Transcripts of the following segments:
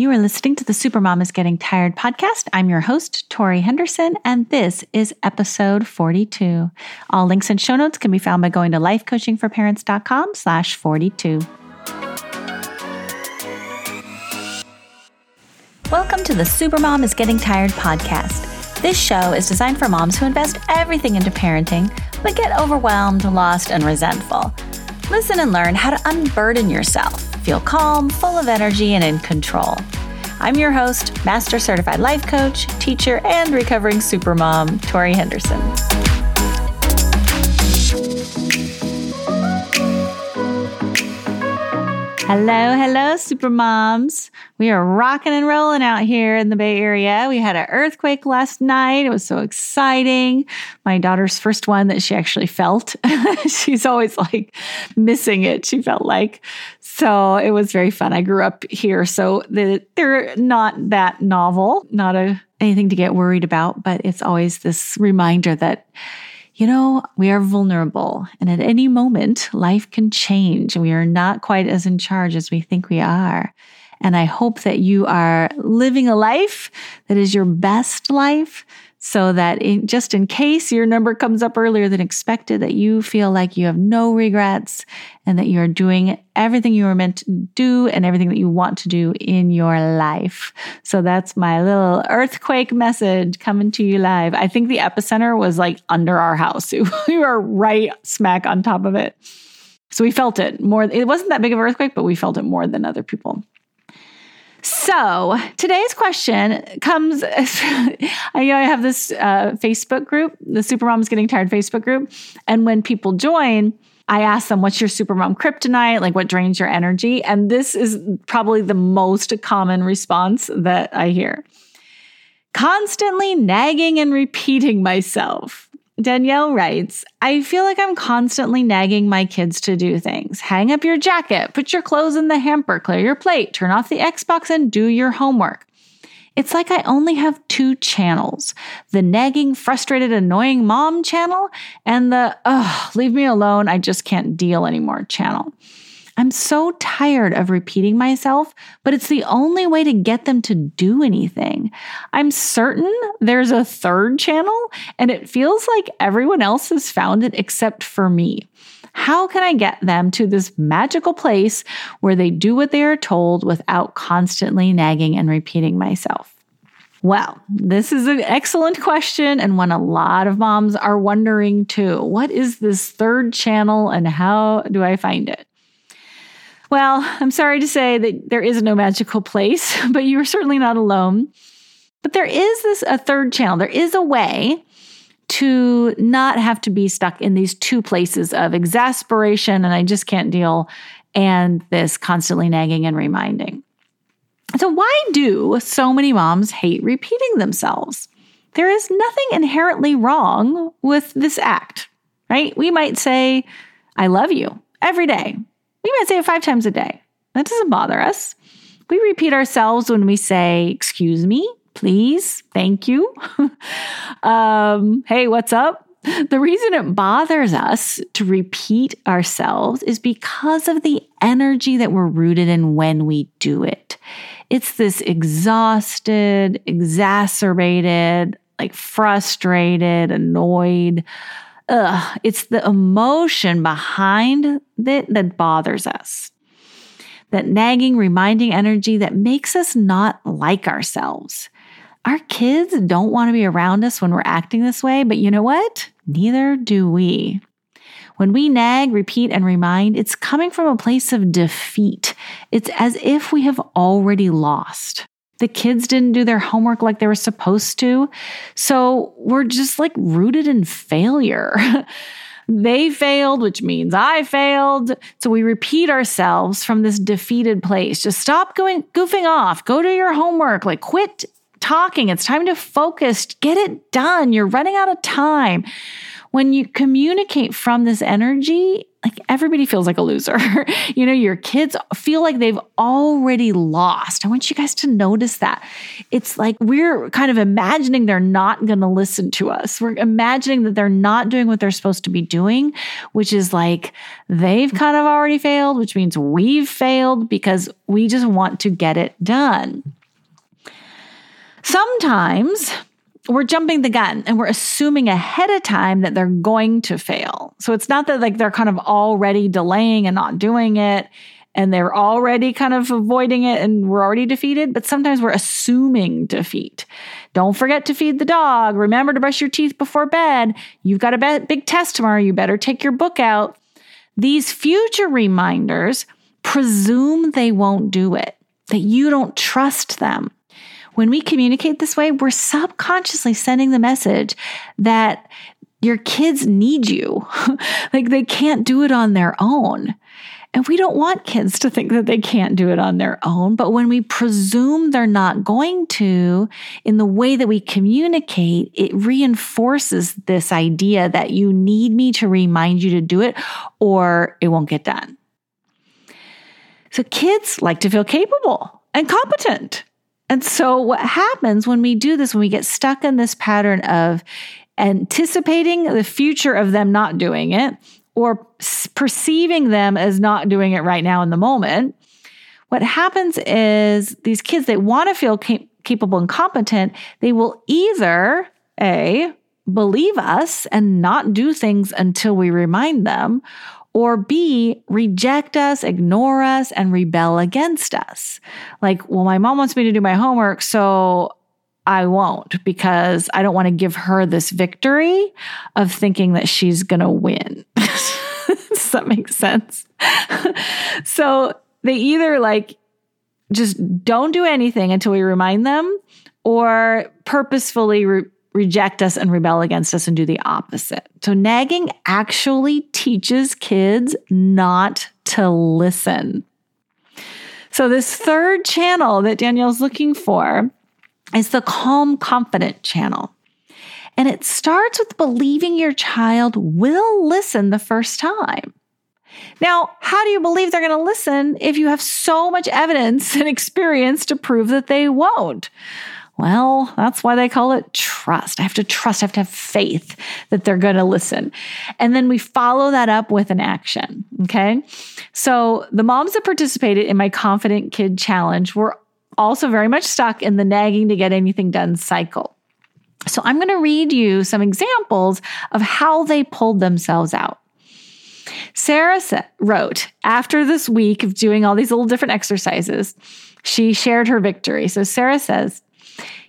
You are listening to the Supermom is Getting Tired podcast. I'm your host, Tori Henderson, and this is episode 42. All links and show notes can be found by going to lifecoachingforparents.com slash 42. Welcome to the Supermom is Getting Tired podcast. This show is designed for moms who invest everything into parenting, but get overwhelmed, lost, and resentful. Listen and learn how to unburden yourself feel calm, full of energy, and in control. I'm your host, Master Certified Life Coach, teacher, and recovering supermom, Tori Henderson. Hello, hello, super moms. We are rocking and rolling out here in the Bay Area. We had an earthquake last night. It was so exciting. My daughter's first one that she actually felt. She's always like missing it, she felt like. So it was very fun. I grew up here, so they're not that novel, not a, anything to get worried about, but it's always this reminder that you know, we are vulnerable and at any moment life can change. and We are not quite as in charge as we think we are. And I hope that you are living a life that is your best life so that in, just in case your number comes up earlier than expected, that you feel like you have no regrets and that you're doing everything you were meant to do and everything that you want to do in your life. So that's my little earthquake message coming to you live. I think the epicenter was like under our house. we were right smack on top of it. So we felt it more. It wasn't that big of an earthquake, but we felt it more than other people. So today's question comes. I I have this uh, Facebook group, the Supermom is Getting Tired Facebook group, and when people join, I ask them, "What's your Supermom kryptonite? Like, what drains your energy?" And this is probably the most common response that I hear. Constantly nagging and repeating myself. Danielle writes, I feel like I'm constantly nagging my kids to do things. Hang up your jacket, put your clothes in the hamper, clear your plate, turn off the Xbox, and do your homework. It's like I only have two channels the nagging, frustrated, annoying mom channel and the, ugh, leave me alone, I just can't deal anymore channel. I'm so tired of repeating myself, but it's the only way to get them to do anything. I'm certain there's a third channel, and it feels like everyone else has found it except for me. How can I get them to this magical place where they do what they are told without constantly nagging and repeating myself? Well, this is an excellent question, and one a lot of moms are wondering too. What is this third channel, and how do I find it? Well, I'm sorry to say that there is no magical place, but you are certainly not alone. But there is this a third channel. There is a way to not have to be stuck in these two places of exasperation and I just can't deal and this constantly nagging and reminding. So why do so many moms hate repeating themselves? There is nothing inherently wrong with this act, right? We might say, I love you every day. We might say it five times a day. That doesn't bother us. We repeat ourselves when we say, Excuse me, please, thank you. um, hey, what's up? The reason it bothers us to repeat ourselves is because of the energy that we're rooted in when we do it. It's this exhausted, exacerbated, like frustrated, annoyed, ugh, it's the emotion behind it that bothers us. That nagging, reminding energy that makes us not like ourselves. Our kids don't want to be around us when we're acting this way, but you know what? Neither do we. When we nag, repeat, and remind, it's coming from a place of defeat. It's as if we have already lost. The kids didn't do their homework like they were supposed to. So we're just like rooted in failure. they failed, which means I failed. So we repeat ourselves from this defeated place. Just stop going goofing off. Go to your homework. Like quit talking. It's time to focus. Get it done. You're running out of time. When you communicate from this energy, like everybody feels like a loser. you know, your kids feel like they've already lost. I want you guys to notice that. It's like we're kind of imagining they're not going to listen to us. We're imagining that they're not doing what they're supposed to be doing, which is like they've kind of already failed, which means we've failed because we just want to get it done. Sometimes we're jumping the gun and we're assuming ahead of time that they're going to fail. So it's not that like they're kind of already delaying and not doing it and they're already kind of avoiding it and we're already defeated, but sometimes we're assuming defeat. Don't forget to feed the dog. Remember to brush your teeth before bed. You've got a big test tomorrow. You better take your book out. These future reminders presume they won't do it, that you don't trust them. When we communicate this way, we're subconsciously sending the message that your kids need you. like they can't do it on their own. And we don't want kids to think that they can't do it on their own. But when we presume they're not going to, in the way that we communicate, it reinforces this idea that you need me to remind you to do it or it won't get done. So kids like to feel capable and competent. And so, what happens when we do this, when we get stuck in this pattern of anticipating the future of them not doing it or perceiving them as not doing it right now in the moment, what happens is these kids, they want to feel cap- capable and competent. They will either A, believe us and not do things until we remind them, or B, reject us, ignore us, and rebel against us. Like, well, my mom wants me to do my homework, so I won't because I don't want to give her this victory of thinking that she's going to win. Does that make sense? so they either like just don't do anything until we remind them or purposefully re- reject us and rebel against us and do the opposite. So, nagging actually teaches kids not to listen. So, this third channel that Danielle's looking for is the calm, confident channel. And it starts with believing your child will listen the first time. Now, how do you believe they're going to listen if you have so much evidence and experience to prove that they won't? Well, that's why they call it trust. I have to trust, I have to have faith that they're going to listen. And then we follow that up with an action. Okay. So the moms that participated in my Confident Kid Challenge were also very much stuck in the nagging to get anything done cycle. So I'm going to read you some examples of how they pulled themselves out. Sarah wrote, after this week of doing all these little different exercises, she shared her victory. So Sarah says,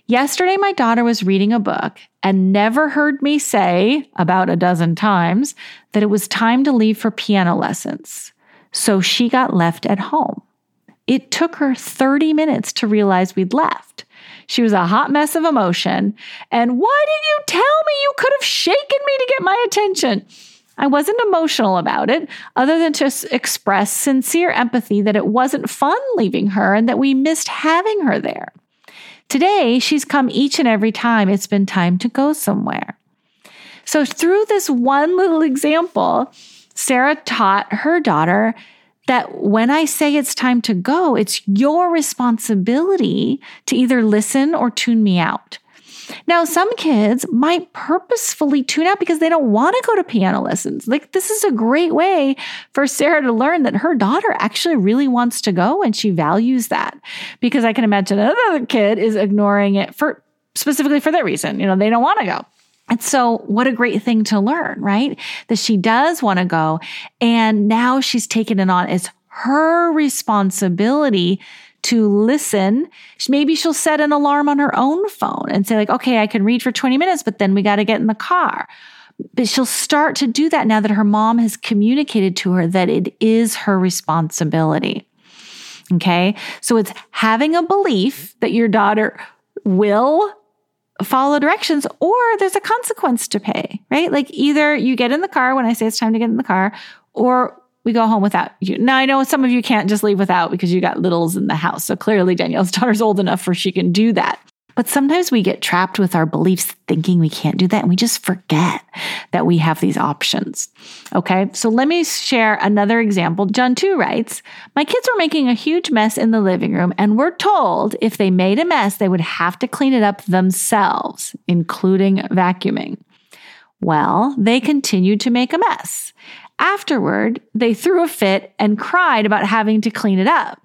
Yesterday, my daughter was reading a book and never heard me say about a dozen times that it was time to leave for piano lessons. So she got left at home. It took her 30 minutes to realize we'd left. She was a hot mess of emotion. And why did you tell me you could have shaken me to get my attention? I wasn't emotional about it, other than to express sincere empathy that it wasn't fun leaving her and that we missed having her there. Today, she's come each and every time it's been time to go somewhere. So, through this one little example, Sarah taught her daughter that when I say it's time to go, it's your responsibility to either listen or tune me out. Now, some kids might purposefully tune out because they don't want to go to piano lessons. Like, this is a great way for Sarah to learn that her daughter actually really wants to go and she values that. Because I can imagine another kid is ignoring it for specifically for that reason. You know, they don't want to go. And so, what a great thing to learn, right? That she does want to go. And now she's taken it on as her responsibility to listen. Maybe she'll set an alarm on her own phone and say, like, okay, I can read for 20 minutes, but then we got to get in the car. But she'll start to do that now that her mom has communicated to her that it is her responsibility. Okay. So it's having a belief that your daughter will follow directions or there's a consequence to pay, right? Like either you get in the car when I say it's time to get in the car or we go home without you. Now I know some of you can't just leave without because you got littles in the house. So clearly Danielle's daughter's old enough for she can do that. But sometimes we get trapped with our beliefs thinking we can't do that and we just forget that we have these options. Okay, so let me share another example. John 2 writes My kids were making a huge mess in the living room and were told if they made a mess, they would have to clean it up themselves, including vacuuming. Well, they continued to make a mess. Afterward, they threw a fit and cried about having to clean it up.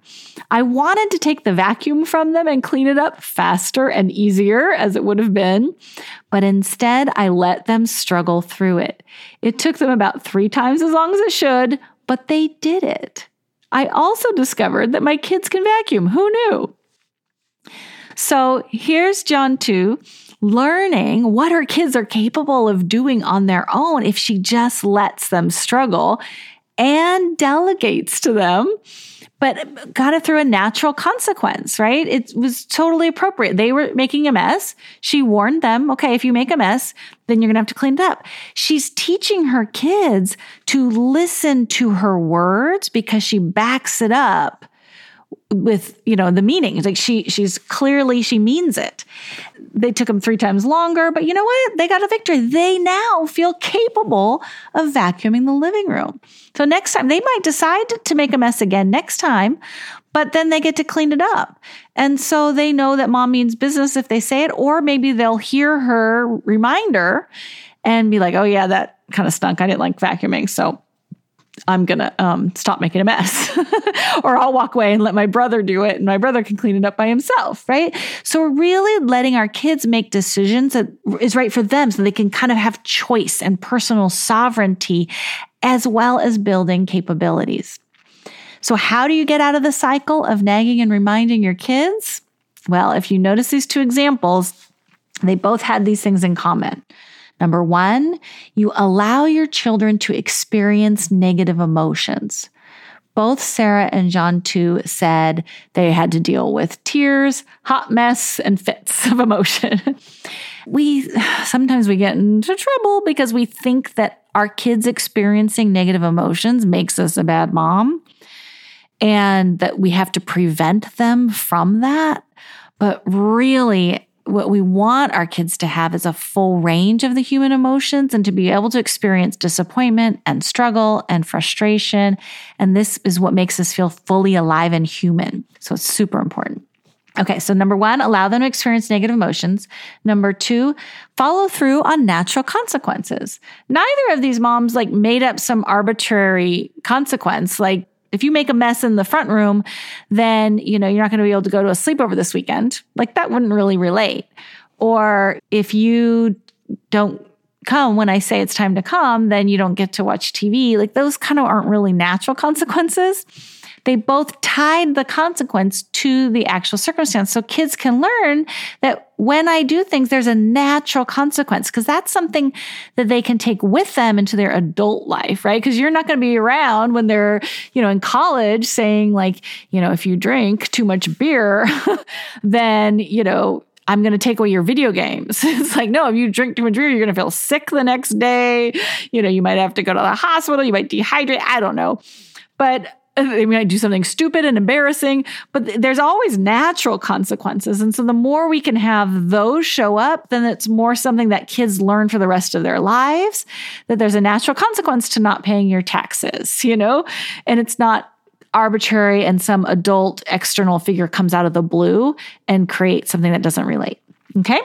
I wanted to take the vacuum from them and clean it up faster and easier as it would have been, but instead I let them struggle through it. It took them about three times as long as it should, but they did it. I also discovered that my kids can vacuum. Who knew? So here's John 2 learning what her kids are capable of doing on their own if she just lets them struggle and delegates to them but got it through a natural consequence, right? It was totally appropriate. They were making a mess. She warned them, okay, if you make a mess, then you're going to have to clean it up. She's teaching her kids to listen to her words because she backs it up with you know the meaning like she she's clearly she means it. They took them three times longer but you know what? They got a victory. They now feel capable of vacuuming the living room. So next time they might decide to make a mess again next time but then they get to clean it up. And so they know that mom means business if they say it or maybe they'll hear her reminder and be like oh yeah that kind of stunk. I didn't like vacuuming. So I'm going to um, stop making a mess. or I'll walk away and let my brother do it and my brother can clean it up by himself, right? So really letting our kids make decisions that is right for them so they can kind of have choice and personal sovereignty as well as building capabilities. So, how do you get out of the cycle of nagging and reminding your kids? Well, if you notice these two examples, they both had these things in common. Number one, you allow your children to experience negative emotions. Both Sarah and John too said they had to deal with tears, hot mess, and fits of emotion. we sometimes we get into trouble because we think that our kids experiencing negative emotions makes us a bad mom and that we have to prevent them from that. But really, what we want our kids to have is a full range of the human emotions and to be able to experience disappointment and struggle and frustration. And this is what makes us feel fully alive and human. So it's super important. Okay, so number one, allow them to experience negative emotions. Number two, follow through on natural consequences. Neither of these moms like made up some arbitrary consequence, like if you make a mess in the front room, then, you know, you're not going to be able to go to a sleepover this weekend. Like that wouldn't really relate. Or if you don't come when I say it's time to come, then you don't get to watch TV. Like those kind of aren't really natural consequences they both tied the consequence to the actual circumstance. So kids can learn that when I do things, there's a natural consequence because that's something that they can take with them into their adult life, right? Because you're not going to be around when they're, you know, in college saying like, you know, if you drink too much beer, then, you know, I'm going to take away your video games. it's like, no, if you drink too much beer, you're going to feel sick the next day. You know, you might have to go to the hospital. You might dehydrate. I don't know. But they might do something stupid and embarrassing, but there's always natural consequences. And so the more we can have those show up, then it's more something that kids learn for the rest of their lives that there's a natural consequence to not paying your taxes, you know? And it's not arbitrary and some adult external figure comes out of the blue and creates something that doesn't relate. Okay?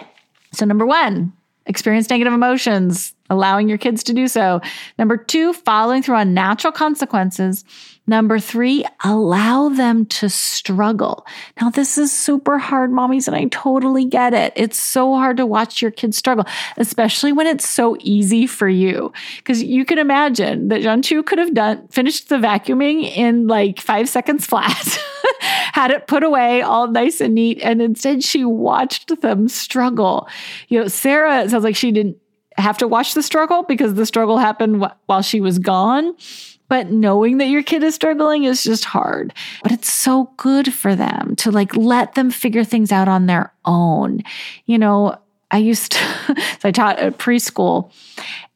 So, number one, experience negative emotions, allowing your kids to do so. Number two, following through on natural consequences. Number three, allow them to struggle. Now, this is super hard, mommies, and I totally get it. It's so hard to watch your kids struggle, especially when it's so easy for you. Because you can imagine that John Chu could have done finished the vacuuming in like five seconds flat, had it put away all nice and neat, and instead she watched them struggle. You know, Sarah it sounds like she didn't have to watch the struggle because the struggle happened while she was gone. But knowing that your kid is struggling is just hard. But it's so good for them to like let them figure things out on their own. You know, I used to, so I taught at preschool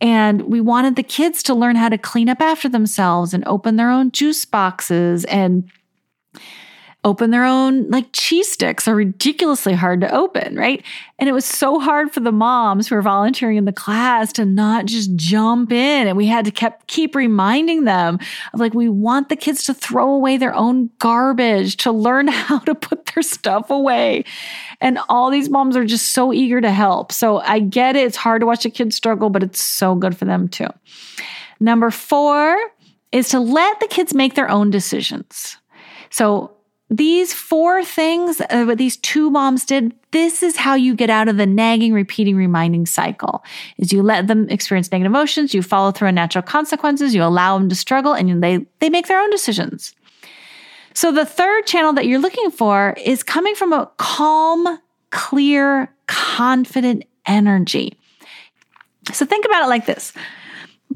and we wanted the kids to learn how to clean up after themselves and open their own juice boxes and open their own like cheese sticks are ridiculously hard to open, right? And it was so hard for the moms who were volunteering in the class to not just jump in. And we had to kept keep reminding them of like, we want the kids to throw away their own garbage, to learn how to put their stuff away. And all these moms are just so eager to help. So I get it. It's hard to watch a kid struggle, but it's so good for them too. Number four is to let the kids make their own decisions. So these four things uh, what these two moms did this is how you get out of the nagging repeating reminding cycle is you let them experience negative emotions you follow through on natural consequences you allow them to struggle and they they make their own decisions. So the third channel that you're looking for is coming from a calm clear confident energy. So think about it like this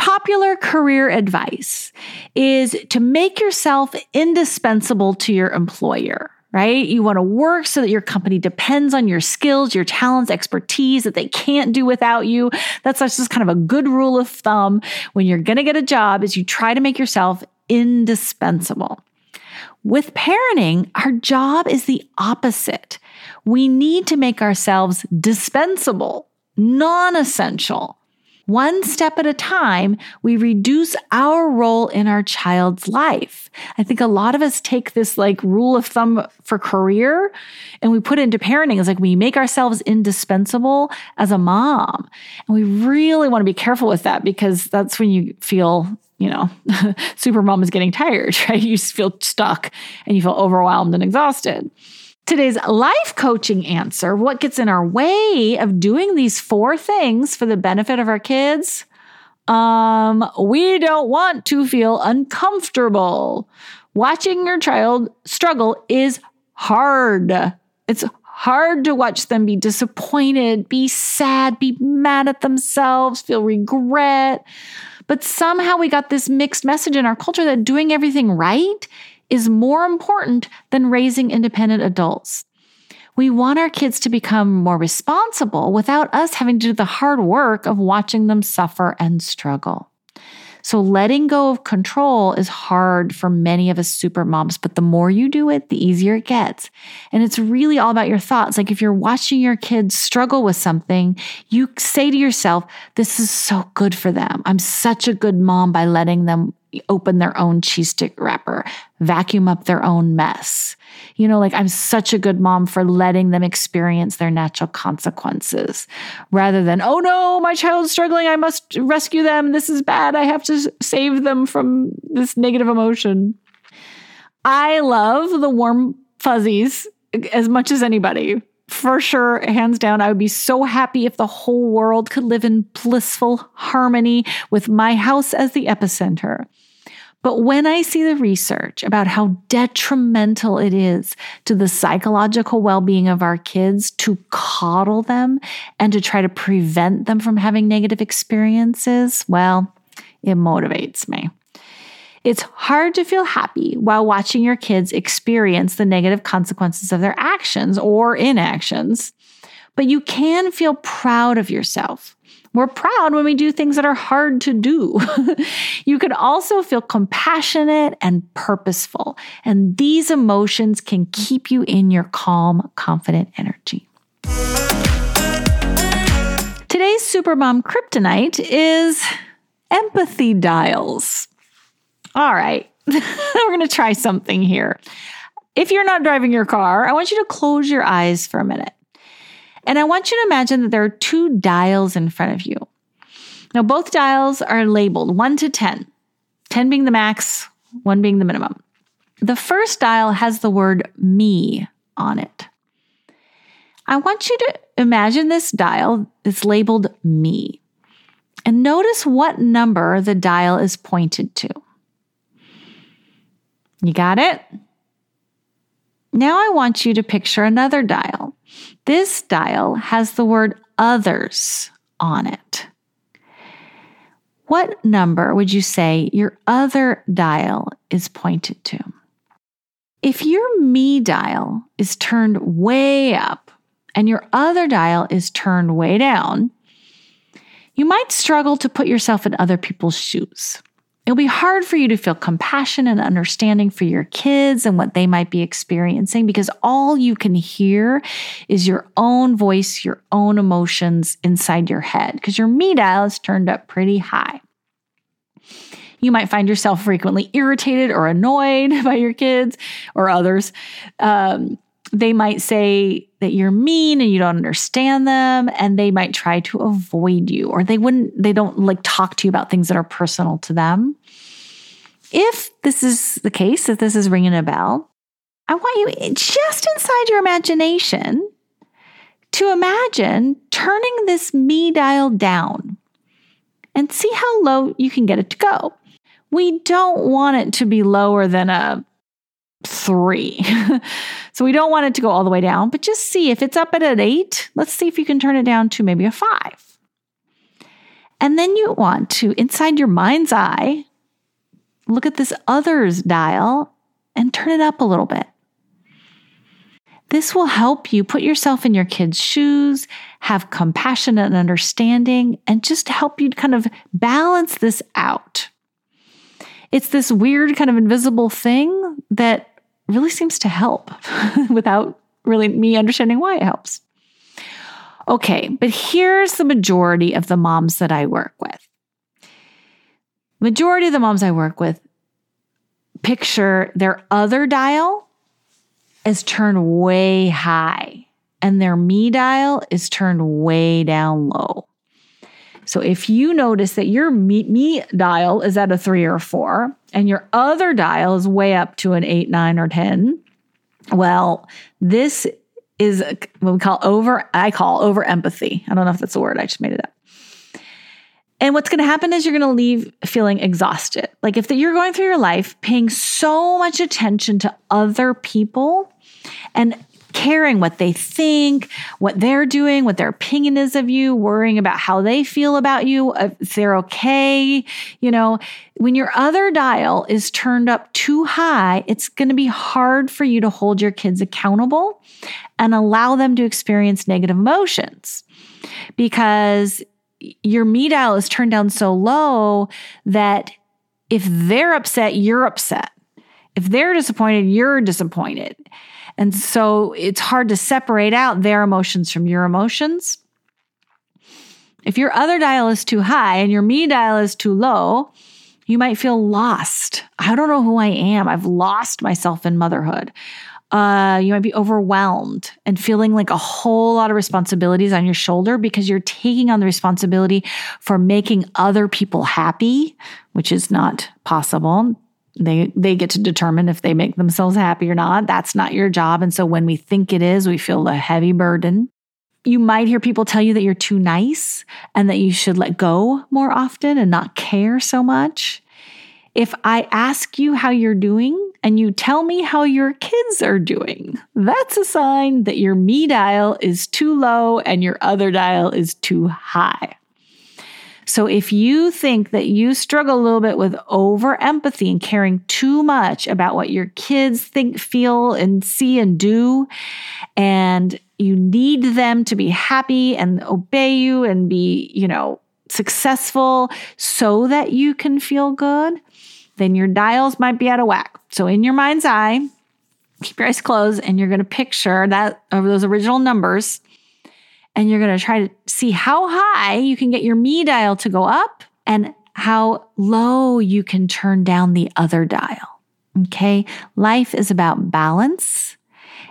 Popular career advice is to make yourself indispensable to your employer right? You want to work so that your company depends on your skills, your talents, expertise, that they can't do without you. That's just kind of a good rule of thumb when you're going to get a job is you try to make yourself indispensable. With parenting, our job is the opposite. We need to make ourselves dispensable, non essential. One step at a time, we reduce our role in our child's life. I think a lot of us take this like rule of thumb for career and we put it into parenting. It's like we make ourselves indispensable as a mom. And we really want to be careful with that because that's when you feel you know, super mom is getting tired, right? You feel stuck and you feel overwhelmed and exhausted. Today's life coaching answer what gets in our way of doing these four things for the benefit of our kids? Um, we don't want to feel uncomfortable. Watching your child struggle is hard. It's hard to watch them be disappointed, be sad, be mad at themselves, feel regret. But somehow we got this mixed message in our culture that doing everything right is more important than raising independent adults. We want our kids to become more responsible without us having to do the hard work of watching them suffer and struggle. So, letting go of control is hard for many of us super moms, but the more you do it, the easier it gets. And it's really all about your thoughts. Like if you're watching your kids struggle with something, you say to yourself, This is so good for them. I'm such a good mom by letting them open their own cheese stick wrapper, vacuum up their own mess. You know, like I'm such a good mom for letting them experience their natural consequences rather than, oh no, my child's struggling. I must rescue them. This is bad. I have to save them from this negative emotion. I love the warm fuzzies uh, as much as anybody for sure, hands down, I would be so happy if the whole world could live in blissful harmony with my house as the epicenter. But when I see the research about how detrimental it is to the psychological well being of our kids to coddle them and to try to prevent them from having negative experiences, well, it motivates me. It's hard to feel happy while watching your kids experience the negative consequences of their actions or inactions, but you can feel proud of yourself. We're proud when we do things that are hard to do. you can also feel compassionate and purposeful, and these emotions can keep you in your calm, confident energy. Today's Supermom Kryptonite is empathy dials. All right, we're going to try something here. If you're not driving your car, I want you to close your eyes for a minute. And I want you to imagine that there are two dials in front of you. Now, both dials are labeled 1 to 10, 10 being the max, 1 being the minimum. The first dial has the word me on it. I want you to imagine this dial that's labeled me and notice what number the dial is pointed to. You got it? Now I want you to picture another dial. This dial has the word others on it. What number would you say your other dial is pointed to? If your me dial is turned way up and your other dial is turned way down, you might struggle to put yourself in other people's shoes. It'll be hard for you to feel compassion and understanding for your kids and what they might be experiencing because all you can hear is your own voice, your own emotions inside your head because your me dial is turned up pretty high. You might find yourself frequently irritated or annoyed by your kids or others. Um, they might say that you're mean and you don't understand them and they might try to avoid you or they wouldn't they don't like talk to you about things that are personal to them. If this is the case if this is ringing a bell i want you eh, just inside your imagination to imagine turning this me dial down and see how low you can get it to go. We don't want it to be lower than a three. so we don't want it to go all the way down, but just see if it's up at an eight, let's see if you can turn it down to maybe a five. And then you want to, inside your mind's eye, look at this others dial and turn it up a little bit. This will help you put yourself in your kids' shoes, have compassion and understanding, and just help you kind of balance this out. It's this weird kind of invisible thing that really seems to help without really me understanding why it helps. Okay, but here's the majority of the moms that I work with. Majority of the moms I work with picture their other dial is turned way high and their me dial is turned way down low. So if you notice that your me, me, dial is at a three or four and your other dial is way up to an eight, nine, or 10, well, this is what we call over, I call over empathy. I don't know if that's a word, I just made it up. And what's going to happen is you're going to leave feeling exhausted. Like if the, you're going through your life paying so much attention to other people and caring what they think, what they're doing, what their opinion is of you, worrying about how they feel about you, uh, if they're okay. You know, when your other dial is turned up too high, it's going to be hard for you to hold your kids accountable and allow them to experience negative emotions because your me dial is turned down so low that if they're upset, you're upset. If they're disappointed, you're disappointed. And so it's hard to separate out their emotions from your emotions. If your other dial is too high and your me dial is too low, you might feel lost. I don't know who I am. I've lost myself in motherhood. Uh, you might be overwhelmed and feeling like a whole lot of responsibilities on your shoulder because you're taking on the responsibility for making other people happy, which is not possible. They they get to determine if they make themselves happy or not. That's not your job. And so when we think it is, we feel a heavy burden. You might hear people tell you that you're too nice and that you should let go more often and not care so much. If I ask you how you're doing and you tell me how your kids are doing, that's a sign that your me dial is too low and your other dial is too high. So if you think that you struggle a little bit with over empathy and caring too much about what your kids think, feel, and see and do, and you need them to be happy and obey you and be, you know, successful so that you can feel good, then your dials might be out of whack. So in your mind's eye, keep your eyes closed and you're going to picture that of those original numbers and you're going to try to see how high you can get your me dial to go up and how low you can turn down the other dial. Okay. Life is about balance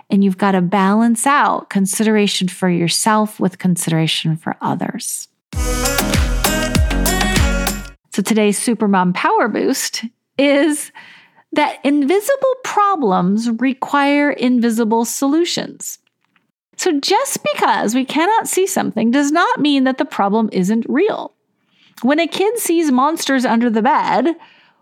and you've got to balance out consideration for yourself with consideration for others. So today's Supermom Power Boost is that invisible problems require invisible solutions. So just because we cannot see something does not mean that the problem isn't real. When a kid sees monsters under the bed,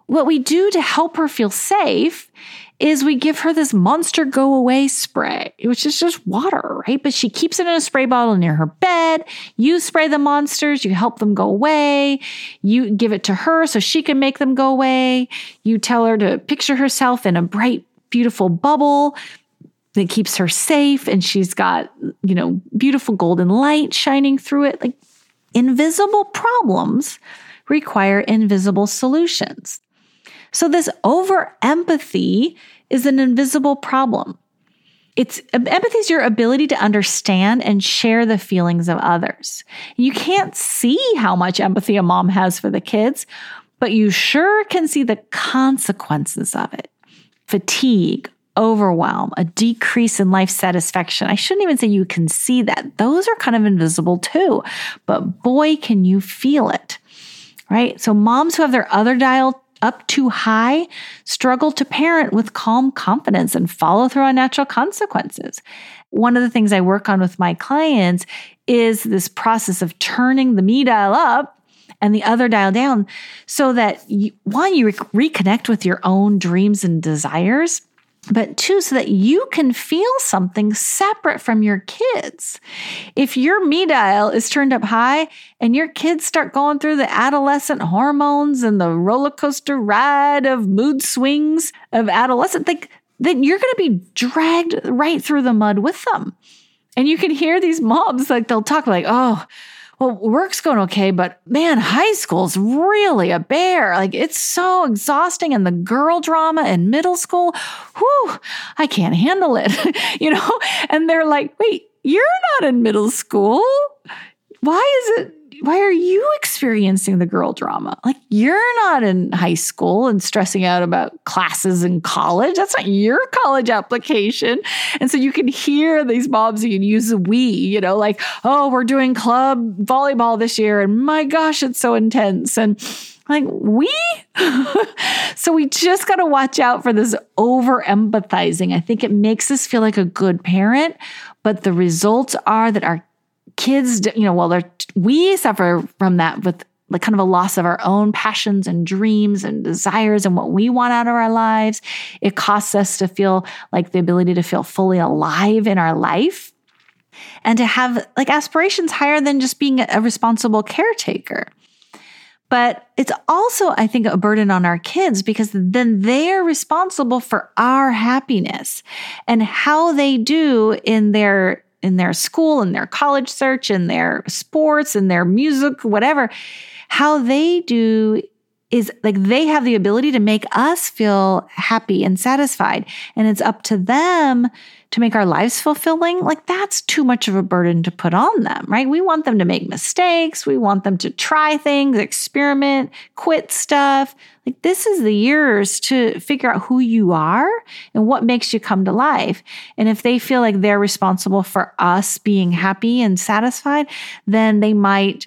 what we do to help her feel safe is we give her this monster go away spray, which is just water, right? But she keeps it in a spray bottle near her bed. You spray the monsters, you help them go away. You give it to her so she can make them go away. You tell her to picture herself in a bright, beautiful bubble that keeps her safe and she's got, you know, beautiful golden light shining through it. Like invisible problems require invisible solutions. So this over empathy is an invisible problem. It's empathy is your ability to understand and share the feelings of others. You can't see how much empathy a mom has for the kids, but you sure can see the consequences of it. Fatigue, overwhelm, a decrease in life satisfaction. I shouldn't even say you can see that. Those are kind of invisible too. But boy, can you feel it, right? So, moms who have their other dial up too high struggle to parent with calm confidence and follow through on natural consequences. One of the things I work on with my clients is this process of turning the me dial up and the other dial down so that you, one, you re- reconnect with your own dreams and desires but two, so that you can feel something separate from your kids. If your me dial is turned up high and your kids start going through the adolescent hormones and the roller coaster ride of mood swings of adolescent, like, then you're going to be dragged right through the mud with them. And you can hear these moms like they'll talk like, oh, well, work's going okay, but man, high school's really a bear. Like it's so exhausting. And the girl drama in middle school, whew, I can't handle it, you know? And they're like, wait, you're not in middle school. Why is it why are you experiencing the girl drama? Like you're not in high school and stressing out about classes in college. That's not your college application. And so you can hear these moms you can use the we, you know, like, oh, we're doing club volleyball this year. And my gosh, it's so intense. And like, we? so we just got to watch out for this over empathizing. I think it makes us feel like a good parent, but the results are that our kids, you know, well, we suffer from that with like kind of a loss of our own passions and dreams and desires and what we want out of our lives. It costs us to feel like the ability to feel fully alive in our life and to have like aspirations higher than just being a responsible caretaker. But it's also, I think, a burden on our kids because then they're responsible for our happiness and how they do in their in their school, in their college search, in their sports, in their music, whatever, how they do is like they have the ability to make us feel happy and satisfied. And it's up to them to make our lives fulfilling. Like that's too much of a burden to put on them, right? We want them to make mistakes. We want them to try things, experiment, quit stuff. Like this is the years to figure out who you are and what makes you come to life. And if they feel like they're responsible for us being happy and satisfied, then they might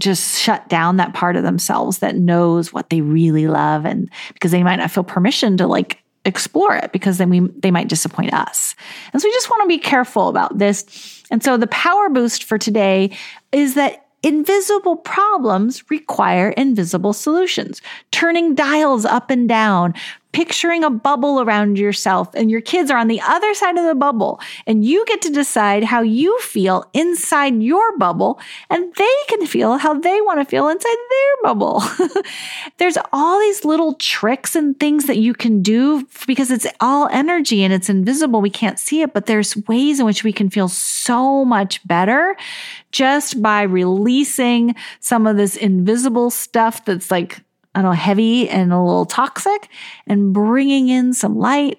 just shut down that part of themselves that knows what they really love and because they might not feel permission to like explore it because then we they might disappoint us. And so we just want to be careful about this. And so the power boost for today is that Invisible problems require invisible solutions. Turning dials up and down, picturing a bubble around yourself and your kids are on the other side of the bubble and you get to decide how you feel inside your bubble and they can feel how they want to feel inside their bubble. There's all these little tricks and things that you can do because it's all energy and it's invisible. We can't see it, but there's ways in which we can feel so much better just by releasing some of this invisible stuff that's like I don't know, heavy and a little toxic, and bringing in some light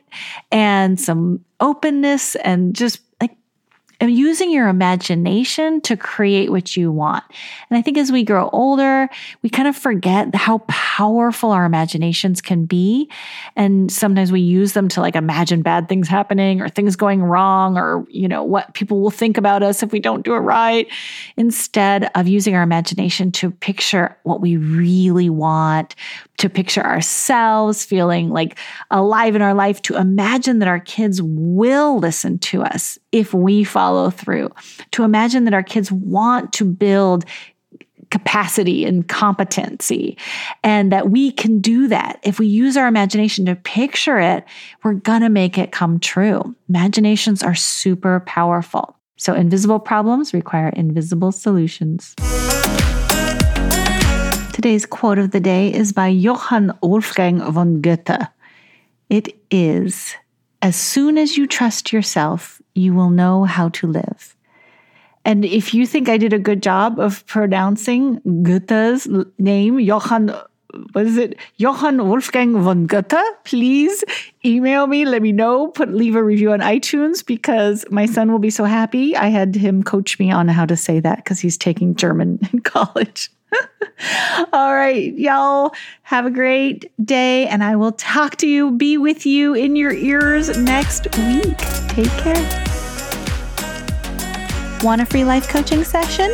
and some openness and just and using your imagination to create what you want. And I think as we grow older, we kind of forget how powerful our imaginations can be. And sometimes we use them to like imagine bad things happening or things going wrong or, you know, what people will think about us if we don't do it right, instead of using our imagination to picture what we really want, to picture ourselves feeling like alive in our life, to imagine that our kids will listen to us if we follow through, to imagine that our kids want to build capacity and competency, and that we can do that. If we use our imagination to picture it, we're gonna make it come true. Imaginations are super powerful. So, invisible problems require invisible solutions. Today's quote of the day is by Johann Wolfgang von Goethe. It is As soon as you trust yourself, you will know how to live. And if you think I did a good job of pronouncing Goethe's name, Johann, what is it? Johann Wolfgang von Goethe, please email me. Let me know. Put leave a review on iTunes because my son will be so happy. I had him coach me on how to say that because he's taking German in college. All right, y'all have a great day, and I will talk to you, be with you in your ears next week. Take care. Want a free life coaching session?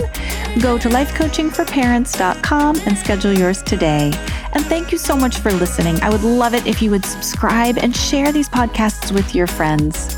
Go to lifecoachingforparents.com and schedule yours today. And thank you so much for listening. I would love it if you would subscribe and share these podcasts with your friends.